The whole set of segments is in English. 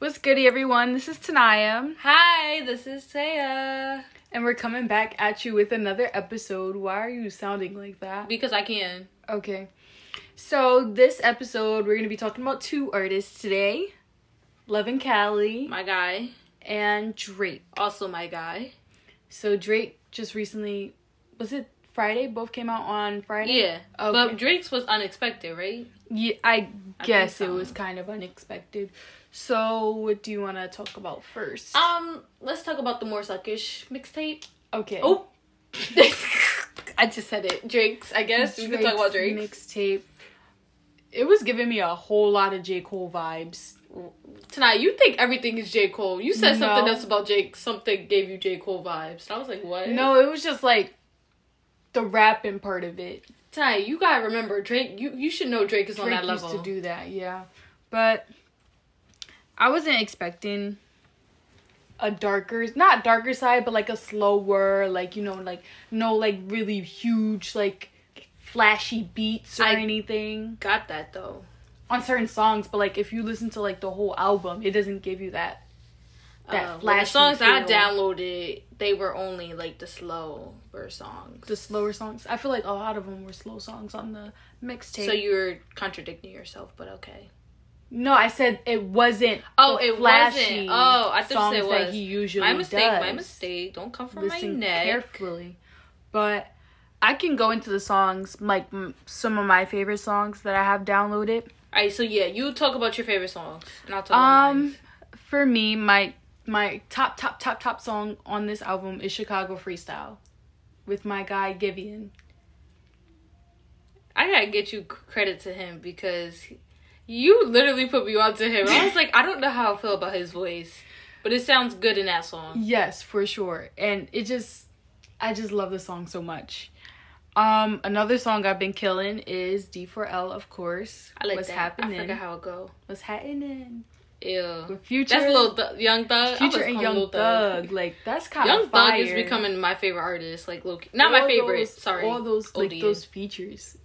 What's goody, everyone? This is Tanaya, Hi, this is Taya. and we're coming back at you with another episode. Why are you sounding like that? Because I can. Okay. So, this episode, we're going to be talking about two artists today Leven Kali My guy. and Drake. Also my guy. So, Drake just recently, was it Friday? Both came out on Friday? Yeah. Okay. But Drake's was unexpected, right? Yeah, I I guess think it was kind of unexpected. So, what do you want to talk about first? Um, let's talk about the more suckish mixtape. okay. Oh. I just said it. Drake's, I guess. we can talk about Drake's. mixtape. It was giving me a whole lot of J. Cole vibes. Tonight, you think everything is J. Cole. You said something else about Jake. Something gave you J. Cole vibes. And I was like, what? No, it was just like the rapping part of it. Tonight, you gotta remember, Drake, you, you should know Drake is on that level. used to do that, yeah. But I wasn't expecting a darker, not darker side, but like a slower, like you know, like no, like really huge, like flashy beats or I- anything Got that, though. on certain songs. But like if you listen to like the whole album, it doesn't give you that. That Uh, well, the songs I downloaded, they were only like the slower songs. the slower songs. I feel like a lot of them were slow songs on the mixtape. So you were contradicting yourself, but okay. No, I said it wasn't. Oh, it wasn't. Oh, I thought you songs said it that was. he usually My mistake. does. My mistake. Don't come from Listen my neck. carefully, but I can go into the songs like m- some of my favorite songs that I have downloaded. All right. So yeah, you talk about your favorite songs, and I'll talk about mine. Um, for me, my my top top top top song on this album is Chicago Freestyle, with my guy Giveon. I gotta get you credit to him because you literally put me onto him. I was like, I don't know how I feel about his voice, but it sounds good in that song. Yes, for sure. And it just I just love the song so much. Um another song I've been killing is D4L of course. I like What's that. happening? I forgot how it go. What's happening? Ew. With Future That's a little Th- Young Thug. Future and Young Lil Thug. Like that's kind Young of young Thug is becoming my favorite artist. Like, low not my favorite. those- sorry, All those like those features.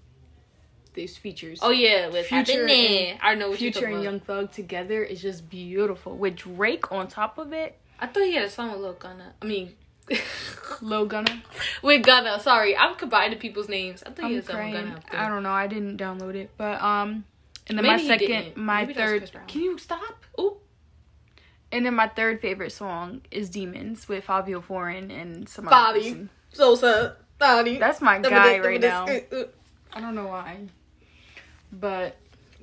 Those features. Oh yeah, with Future and- I know what Future you're and Young. Thug together is just beautiful. With Drake on top of it, I thought he had a song with Lil Gunna. I mean, Lil Gunna. with Gunna. Sorry, I'm combining people's names. I thought he I'm had song with crying. Gunna. I don't know. I didn't download it, but um, and then Maybe my he second, didn't. my Maybe third. Can you stop? Ooh. And then my third favorite song is Demons with Fivio Foreign and some Fabi. other person. So sad. That's my guy right now. I don't know why. But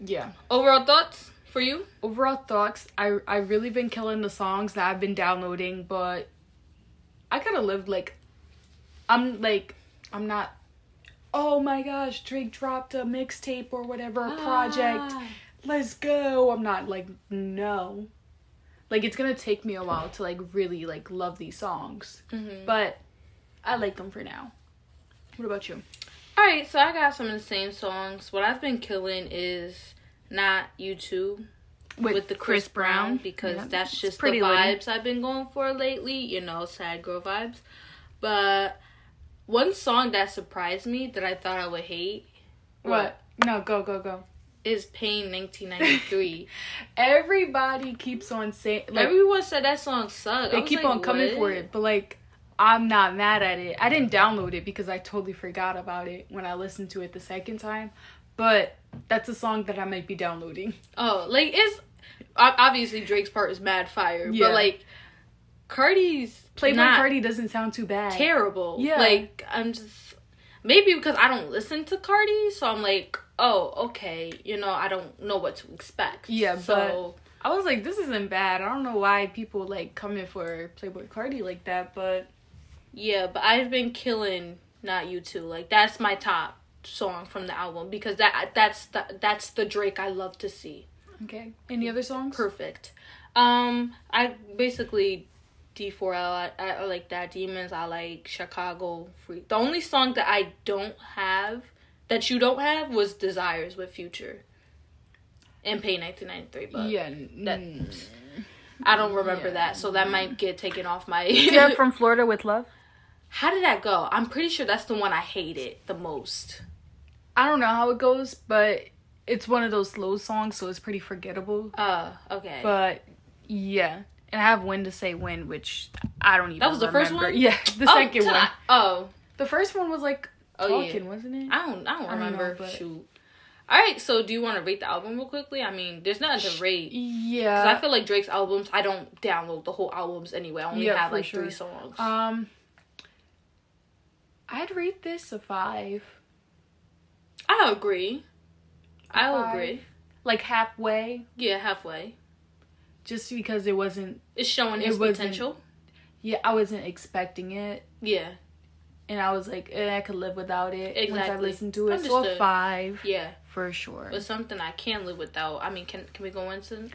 yeah. Overall thoughts for you? Overall thoughts, I I really been killing the songs that I've been downloading, but I kind of lived like I'm like I'm not oh my gosh, Drake dropped a mixtape or whatever, a project. Ah. Let's go. I'm not like no. Like it's gonna take me a while to like really like love these songs. Mhm. But I like them for now. What about you? All right, so I got some of the same songs. What I've been killing is not you two with, the Chris, Brown, because Yeah, that's just the vibes I've been going for lately. You know, sad girl vibes. But one song that surprised me that I thought I would hate What? No, go go go. is Pain 1993. Everybody keeps on saying like Everyone said that song sucked. They keep like, on coming what? for it, but like I'm not mad at it. I didn't download it because I totally forgot about it when I listened to it the second time. But that's a song that I might be downloading. Oh, like it's obviously Drake's part is mad fire, Yeah. but like Carti's Playboi Carti doesn't sound too bad. terrible. Yeah. like I'm just maybe because I don't listen to Cardi, so I'm like, oh, okay, you know, I don't know what to expect. Yeah, so I was like, this isn't bad. I don't know why people like coming for Playboi Carti like that, but yeah, but I've been killing not you too. Like that's my top song from the album because that that's the, that's the Drake I love to see. okay. Any other songs? Perfect. Um, I basically D4L. I, I, I like that. Demons. I like Chicago. Free. The only song that I don't have that you don't have was Desires with Future. And Pay 1993, but yeah. that- mm. I don't remember Yeah. that, so that might get taken off my. Yeah, from Florida with Love. How did that go? I'm pretty sure that's the one I hated the most. I don't know how it goes, but it's one of those slow songs, so it's pretty forgettable. Uh, okay. But Yeah. And I have when to say when, which I don't even. That was the first one? Yeah, the oh, second one. tonight- Oh, The first one was like Oh, talking, yeah. wasn't it? I don't. I don't I don't know, remember. but- Shoot. All right. So, do you want to rate the album real quickly? I mean, there's nothing to rate. Yeah. Because I feel like Drake's albums, I don't download the whole albums anyway. I only Yeah, have like sure. three songs. um, I'd rate this a five, I agree. I'll five. agree. like halfway, Yeah, halfway. just because it wasn't. It's showing It his wasn't- potential. Yeah, I wasn't expecting it, Yeah. and I was like, eh, I could live without it. Once I Exactly. listened to it, so a five Yeah. for sure. But something I can live without. I mean, can can we go into?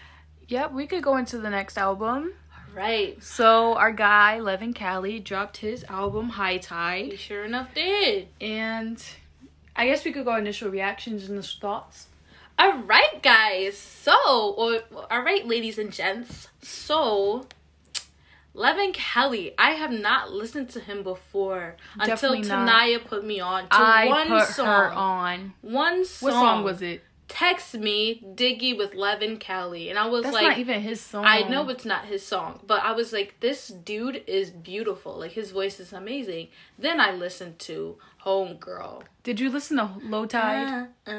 Yep, we could go into the next album. Right. So our guy Leven Kali dropped his album High Tide, sure enough did. and I guess we could go initial reactions and the thoughts. All right, guys. So, or all right, ladies and gents. So, Leven Kali, I have not listened to him before Definitely until not. Tanaya put me on to I one put song. her on. One song. What song was it? Text me, Diggy with Leven Kali, and I was That's like, not even his song. I know it's not his song, but I was like, this dude is beautiful. Like his voice is amazing. Then I listened to Homegirl. Did you listen to Low Tide? Uh, uh,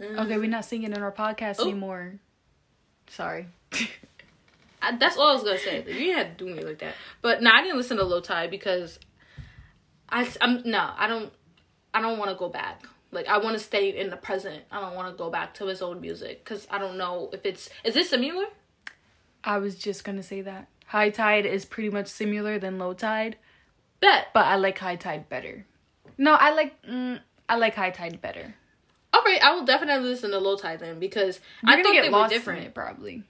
uh. Okay, we're not singing in our podcast Oh. anymore. Sorry. I, that's all I was gonna say. You didn't have to do me like that. But no, I didn't listen to Low Tide because I I'm no, I don't I don't want to go back. Like I want to stay in the present. I don't want to go back to his old music because I don't know if it's is it similar. I was just gonna say that. High Tide is pretty much similar than Low Tide, Bet. but I like High Tide better. No, I like mm, I like High Tide better. All right, I will definitely listen to Low Tide then because You're I thought they were different. it probably.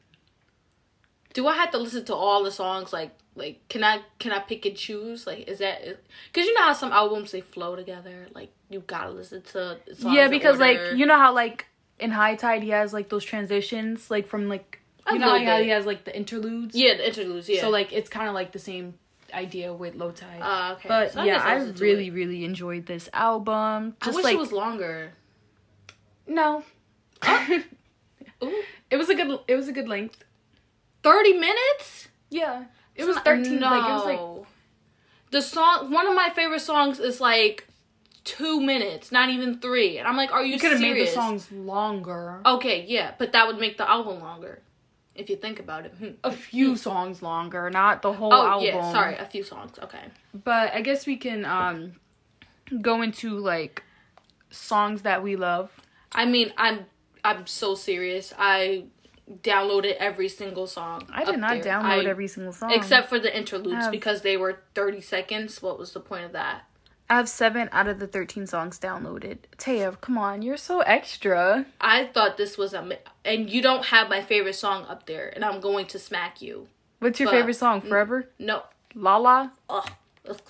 Do I have to listen to all the songs? Like, like can I can I pick and choose? Like, is that because you know how some albums they flow together? Like, you gotta listen to songs yeah, because like you know how like in High Tide he has like those transitions like from like you know how he has like the interludes. yeah, the interludes. Yeah. So like it's kind of like the same idea with Low Tide. Ah, okay. But So yeah, I'll I really it. really enjoyed this album. I wish like it was longer. no. Ooh, it was a good it was a good length. Thirty minutes. Yeah. It was not- 13 No. like it was like the song. One of my favorite songs is like two minutes, not even three. And I'm like, are you, serious? you could have made the songs longer. Okay, yeah, but that would make the album longer, if you think about it. Hmm. A few songs longer, not the whole Oh album. yeah, sorry, a few songs. Okay. But I guess we can um go into like songs that we love. I mean, I'm I'm so serious. I downloaded every single song. I did not there. download I- every single song. except for the interludes have- because they were 30 seconds. What was the point of that? I have seven out of the thirteen songs downloaded. Taya, come on, you're so extra. I thought this was a and you don't have my favorite song up there, and I'm going to smack you. What's your But- favorite song? Forever? No, Lala? ugh, ugh.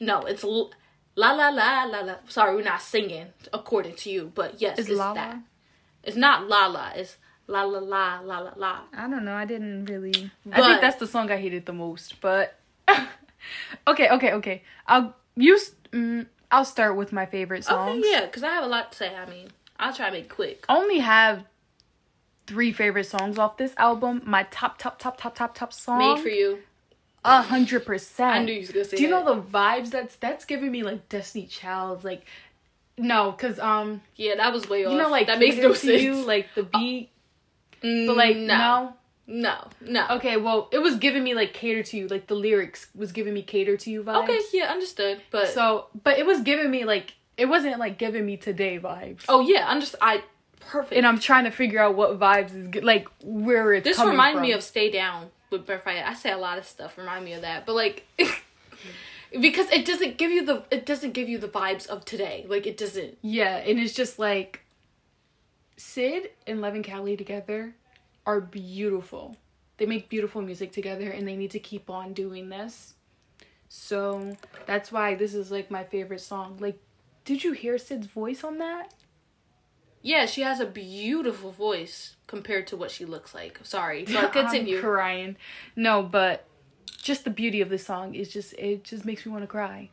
no, it's l- la la la la la. Sorry, we're not singing according to you, but yes, it's Lala? that. It's not la la. It's la la la la la la. I don't know. I didn't really. I think that's the song I hated the most. But okay, okay, okay. I'll use. Mm, I'll start with my favorite songs. Okay, yeah, because I have a lot to say. I mean, I'll try to make it quick. Only have three favorite songs off this album. My top, top, top, top, top, top song. Made for you. A hundred percent. I knew you was gonna say Do you that. know the vibes that's that's giving me like Destiny Child's like no, cause um Yeah, that was way off. you know like that makes no sense. You, like the beat, Mm, but like mm, no, no. no, no. Okay, well it was giving me like cater to you, like the lyrics was giving me cater to you vibes. Okay, yeah, understood. But So, but it was giving me like it wasn't like giving me today vibes. oh yeah, I'm just I perfect. And I'm trying to figure out what vibes is good, like where it's this reminded from. me of Stay Down with Brent Faiyaz. I say a lot of stuff remind me of that, but like because it doesn't give you the it doesn't give you the vibes of today. Like it doesn't. Yeah, and it's just like Syd and Leven Kali together are beautiful. They make beautiful music together and they need to keep on doing this. So that's why this is like my favorite song. Like, did you hear Syd's voice on that? Yeah, she has a beautiful voice compared to what she looks like. Sorry, but continue. I'm crying. No, but just the beauty of this song is just it just makes me want to cry.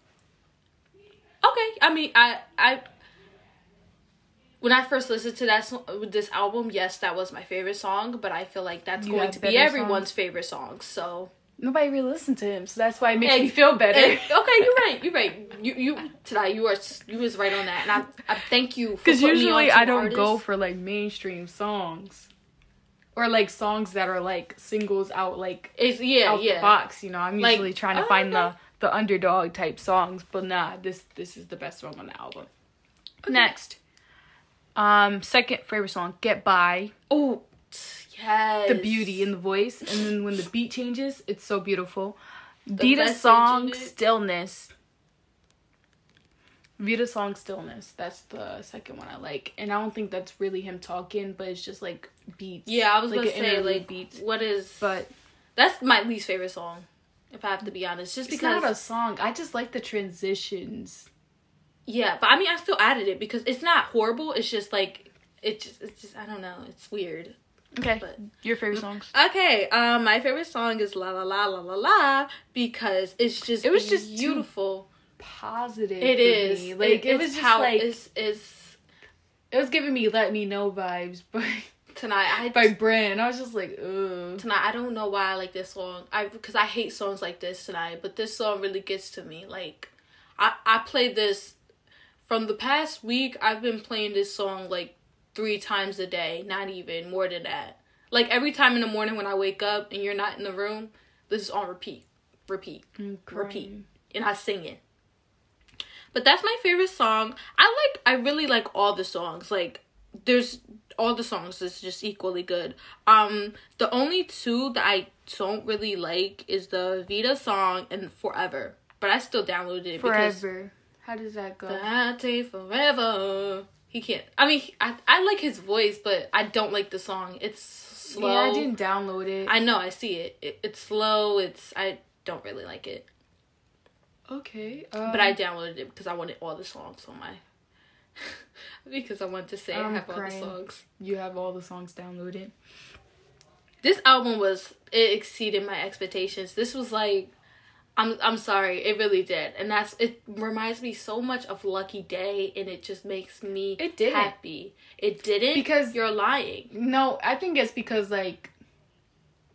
Okay, I mean, I I when I first listened to that this album, yes, that was my favorite song. But I feel like that's You going to be everyone's songs? favorite song. So Nobody really listened to him, so that's why it makes Hey, me feel better. Eh, okay, you're right. You're right. You you tonight you are you was right on that, and I I thank you Because usually I don't go for like mainstream songs, or like songs that are like singles out like It's yeah out yeah. the box. You know, I'm Like, usually trying to find okay. the the underdog type songs, but nah, this this is the best song on the album. Next, um, second favorite song, "Get By." Oh yes. The beauty in the voice, and then when the beat changes, it's so beautiful. The Vita song "Stillness." Vita song "Stillness." That's the second one I like, and I don't think that's really him talking, but it's just like beats. Yeah, I was like gonna say like beats. what is But that's my least favorite song, if I have to be honest. Just it's because not a song. I just like the transitions. Yeah, but I mean I still added it because it's not horrible. It's just like it just it's just I don't know. It's weird. Okay, But your favorite songs? Okay, um, my favorite song is La La La La La La because it's just It was just beautiful. Positive. It is me. like it, it's was just how like it's, it's it was giving me "Let Me Know" vibes, but tonight. I by Brand. I was just like, ugh. tonight I don't know why I like this song. I because I hate songs like this tonight, but this song really gets to me. Like I I played this from the past week. I've been playing this song like three times a day, not even more than that. Like every time in the morning when I wake up and you're not in the room, this is on repeat, repeat, repeat, and I sing it. But that's my favorite song. I like I really like all the songs. Like there's all the songs is just equally good. Um the only two that I don't really like is the Vita song and Forever. But I still downloaded it because Forever. How does that go? that take forever. He can't. I mean, I I like his voice, but I don't like the song. It's slow. Yeah, I didn't download it. I know. I see it. it. It's slow. It's I don't really like it. okay, um, But I downloaded it because I wanted all the songs on my. because I want to say I I'm have all the songs. you have all the songs downloaded. This album was it exceeded my expectations. This was like, I'm I'm sorry, it really did, and that's it reminds me so much of Lucky Daye, and it just makes me It didn't. happy. It didn't Because- you're lying. No, I think it's because like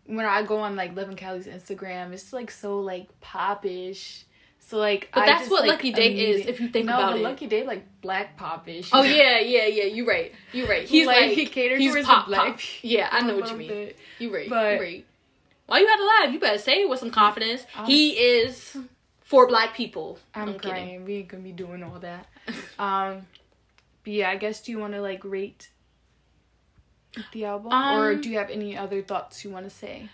when I go on like Leven Kali's Instagram, it's like so like popish. So like, But I that's just, what like, Lucky Daye is, if you think no, about it. Lucky Daye like black popish. Oh yeah, yeah, yeah. You're right. You're right. He's Like, like, he caters he's towards pop, black pop. Yeah, I know what you mean. it. You right. But- you right. Why you had to laugh? You better say it with some confidence. I'm- he is for black people. I'm, I'm crying. kidding. We ain't gonna be doing all that. Um, but yeah, I guess do you want to like rate the album, or Um, do you have any other thoughts you want to say?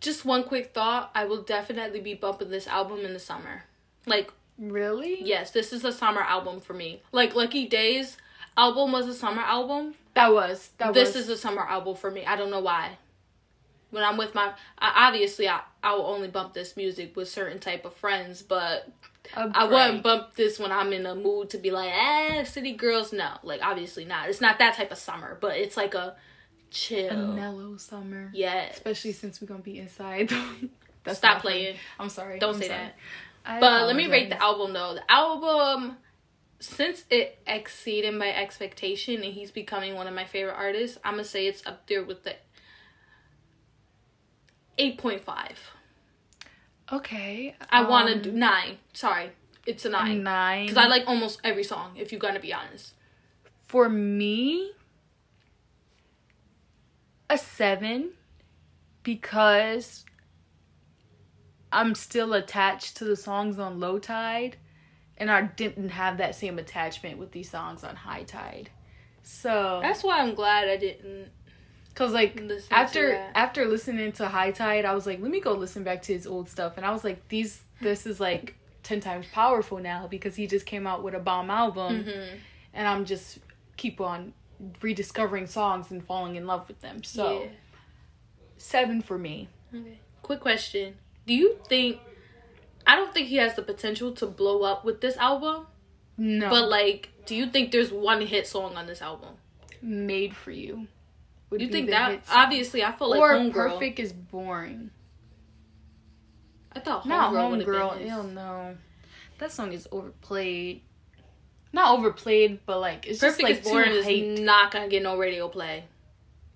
Just one quick thought. I will definitely be bumping this album in the summer. Like, Really? yes, this is a summer album for me. Like Lucky Daye's album was a summer album. That was that this was. is a summer album for me. I don't know why. When I'm with my, obviously I I will only bump this music with certain type of friends, but I wouldn't bump this when I'm in a mood to be like, eh, city girls. No, like obviously not. It's not that type of summer, but it's like a chill. a mellow summer. Yeah, Especially since we're gonna be inside. That's Stop playing. I'm sorry. Don't I'm say sorry. that. I But let me rate the album though. The album, since it exceeded my expectation and he's becoming one of my favorite artists, I'm gonna say it's up there with the eight point five. Okay. I want to um, do nine. Sorry, it's a a nine nine. because I like almost every song. If you're gonna be honest, For me, a seven because I'm still attached to the songs on Low Tide, and I didn't have that same attachment with these songs on High Tide. So, that's why I'm glad I didn't. Cause like listen after after listening to High Tide, I was like, let me go listen back to his old stuff, and I was like, these this is like ten times powerful now because he just came out with a bomb album Mhm. and I'm just keep on rediscovering songs and falling in love with them. So Yeah. seven for me. Okay. Quick question: Do you think? I don't think he has the potential to blow up with this album. No, But like, do you think there's one hit song on this album? made for you. Would You think that? Obviously, I feel like or Homegirl. perfect is boring. I thought Not Homegirl would have homegirl. been his. Hell no, that song is overplayed. not overplayed, but like it's Perfect just like is too is hyped. not gonna get no radio play.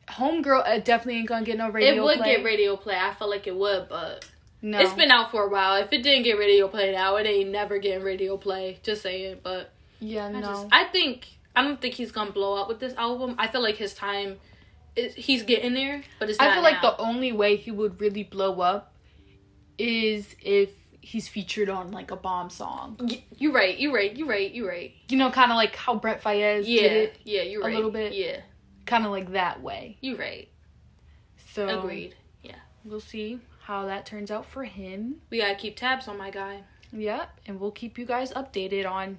Homegirl uh, definitely ain't gonna get no radio it would play. get radio play. I feel like it would, but no. it's been out for a while. If it didn't get radio play now, it ain't never getting radio play. Just saying, but yeah, I no. just I think I don't think he's gonna blow up with this album. I feel like his time, is, he's getting there, but it's. Not I feel like the only way he would really blow up is if he's featured on like a bomb song. Y- You right. You're right. You're right. You're right. You know, kind of like how Brent Faiyaz Yeah. did it, Yeah. You a right. A little bit. Yeah. kind of like that way. You're right. So Agreed. Yeah. We'll see how that turns out for him. We gotta keep tabs on my guy. Yep, and we'll keep you guys updated on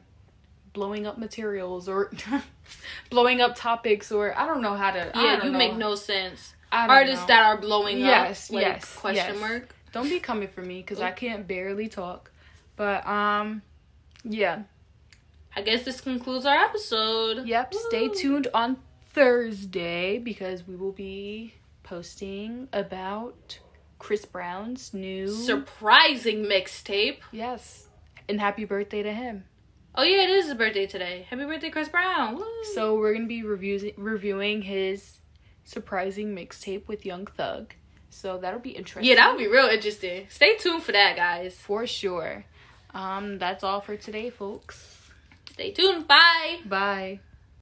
blowing up materials or blowing up topics or I don't know how to. I Yeah. don't You know. make no sense. Artists know. that are blowing Yes, up. Like, yes, Question yes. mark. Don't be coming for me because I can't barely talk. But um, yeah. I guess this concludes our episode. Yep. Stay tuned on Thursday because we will be posting about Chris Brown's new Surprising mixtape. yes, and happy birthday to him. Oh yeah, it is his birthday today. Happy birthday, Chris Brown. Woo. So we're gonna be reviewing reviewing his surprising mixtape with Young Thug. So that'll be interesting. yeah, that'll be real interesting. Stay tuned for that, guys. for sure. Um, that's all for today, folks. Stay tuned. Bye. Bye.